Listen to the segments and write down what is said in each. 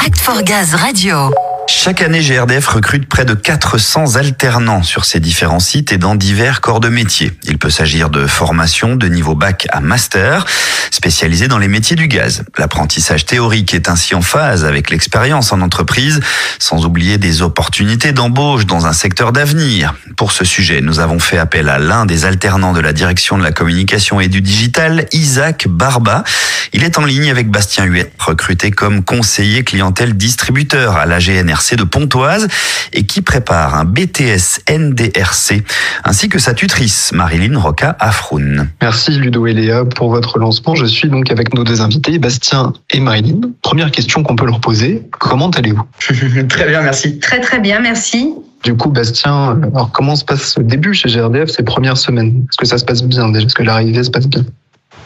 Act for Gaz Radio. Chaque année, GRDF recrute près de 400 alternants sur ses différents sites et dans divers corps de métier. Il peut s'agir de formation de niveau bac à master, spécialisé dans les métiers du gaz. L'apprentissage théorique est ainsi en phase avec l'expérience en entreprise, sans oublier des opportunités d'embauche dans un secteur d'avenir. Pour ce sujet, nous avons fait appel à l'un des alternants de la direction de la communication et du digital, Isaac Barba. Il est en ligne avec Bastien Huet, recruté comme conseiller clientèle distributeur à la GNR de Pontoise et qui prépare un BTS NDRC, ainsi que sa tutrice Marilyn Roca Afroun. Merci Ludo et Léa pour votre lancement. Je suis donc avec nos deux invités, Bastien et Marilyn. Première question qu'on peut leur poser, comment allez-vous? Très bien, merci. Très très bien, merci. Du coup, Bastien, alors comment se passe le début chez GRDF ces premières semaines? Est-ce que ça se passe bien déjà? Est-ce que l'arrivée se passe bien?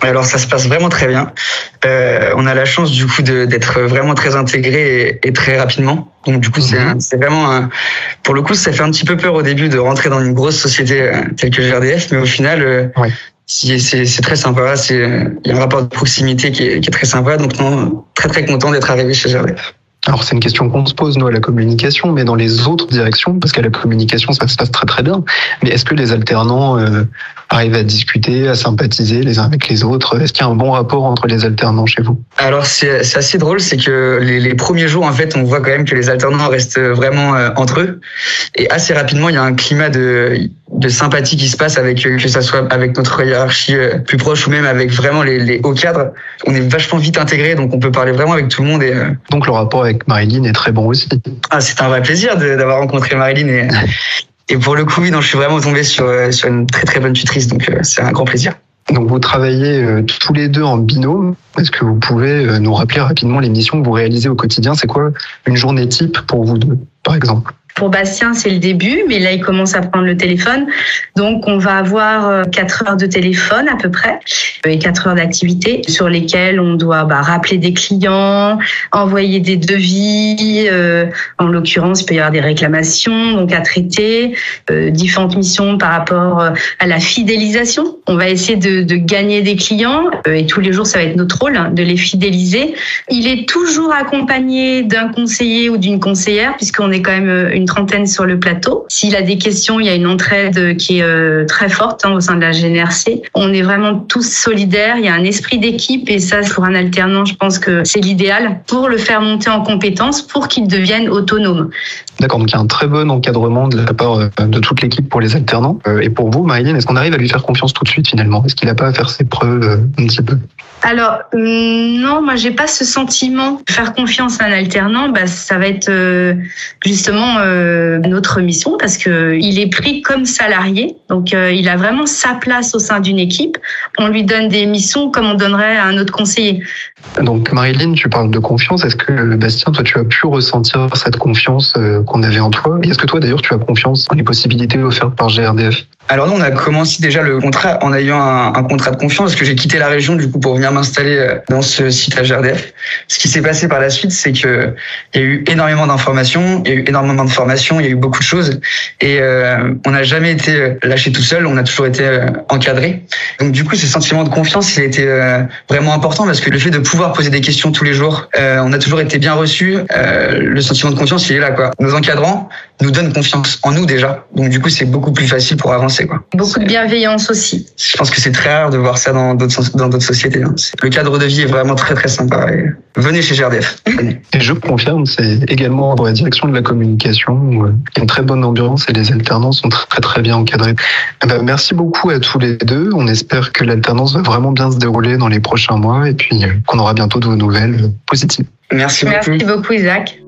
Alors ça se passe vraiment très bien. Euh, on a la chance du coup d'être vraiment très intégré et, très rapidement. Donc du coup c'est mhm. vraiment un, pour le coup ça fait un petit peu peur au début de rentrer dans une grosse société euh, telle que GRDF, mais au final euh, c'est très sympa. C'est il y a un rapport de proximité qui est, qui est très sympa. Donc non, très très content d'être arrivé chez GRDF. Alors c'est une question qu'on se pose nous à la communication, mais dans les autres directions, parce qu'à la communication ça se passe très très bien. Mais est-ce que les alternants euh, arrivent à discuter, à sympathiser les uns avec les autres? Est-ce qu'il y a un bon rapport entre les alternants chez vous? Alors c'est assez drôle, c'est que les, premiers jours en fait, on voit quand même que les alternants restent vraiment euh, entre eux, et assez rapidement il y a un climat de de sympathie qui se passe avec euh, que ça soit avec notre hiérarchie euh, plus proche ou même avec vraiment les, les hauts cadres. On est vachement vite intégrés, donc on peut parler vraiment avec tout le monde. Et euh, donc le rapport avec Marilyn est très bon aussi. Ah, c'est un vrai plaisir d'avoir rencontré Marilyn et et pour le coup, oui, non, je suis vraiment tombé sur sur une très très bonne tutrice, donc c'est un grand plaisir. Donc vous travaillez tous les deux en binôme. Est-ce que vous pouvez nous rappeler rapidement les missions que vous réalisez au quotidien? C'est quoi une journée type pour vous deux, par exemple? Pour Bastien, c'est le début, mais là, il commence à prendre le téléphone. Donc, on va avoir 4 euh, heures de téléphone à peu près et 4 heures d'activité sur lesquelles on doit bah, rappeler des clients, envoyer des devis. Euh, en l'occurrence, il peut y avoir des réclamations donc à traiter, euh, différentes missions par rapport à la fidélisation. On va essayer de, de gagner des clients et tous les jours, ça va être notre rôle hein, de les fidéliser. Il est toujours accompagné d'un conseiller ou d'une conseillère puisqu'on est quand même une trentaine sur le plateau. S'il a des questions, il y a une entraide qui est euh, très forte hein, au sein de la GNRC. On est vraiment tous solidaires, il y a un esprit d'équipe et ça, pour un alternant, je pense que c'est l'idéal pour le faire monter en compétences pour qu'il devienne autonome. D'accord, donc il y a un très bon encadrement de la part euh, de toute l'équipe pour les alternants. Euh, et pour vous, Marilyn, est-ce qu'on arrive à lui faire confiance tout de suite finalement? Est-ce qu'il n'a pas à faire ses preuves un petit peu? Alors non, moi j'ai pas ce sentiment. Faire confiance à un alternant, bah, ça va être justement euh, notre mission parce que il est pris comme salarié, donc euh, il a vraiment sa place au sein d'une équipe. On lui donne des missions comme on donnerait à un autre conseiller. Donc Marilyn, tu parles de confiance. Est-ce que Bastien, toi, tu as pu ressentir cette confiance euh, qu'on avait en toi? Et est-ce que toi, d'ailleurs, tu as confiance dans les possibilités offertes par GRDF alors nous, on a commencé déjà le contrat en ayant un, un contrat de confiance parce que j'ai quitté la région du coup pour venir m'installer euh, dans ce site à GRDF. Ce qui s'est passé par la suite, c'est que il y a eu énormément d'informations, il y a eu énormément de formations, il y a eu beaucoup de choses et euh, on n'a jamais été euh, lâché tout seul, on a toujours été encadré. Donc du coup, ce sentiment de confiance, il a été vraiment important parce que le fait de pouvoir poser des questions tous les jours, on a toujours été bien reçu. le sentiment de confiance, il est là quoi. Nos encadrants nous donnent confiance en nous déjà. Donc du coup, c'est beaucoup plus facile pour avancer Beaucoup de bienveillance aussi. Je pense que c'est très rare de voir ça dans d'autres dans d'autres sociétés. Hein. Le cadre de vie est vraiment très très sympa. venez chez GRDF. Et je confirme, c'est également dans la direction de la communication. Où il y a une très bonne ambiance et les alternances sont très très bien encadrés. Eh ben, merci beaucoup à tous les deux. On espère que l'alternance va vraiment bien se dérouler dans les prochains mois et puis euh, qu'on aura bientôt de nouvelles positives. Merci beaucoup. Merci beaucoup Isaac.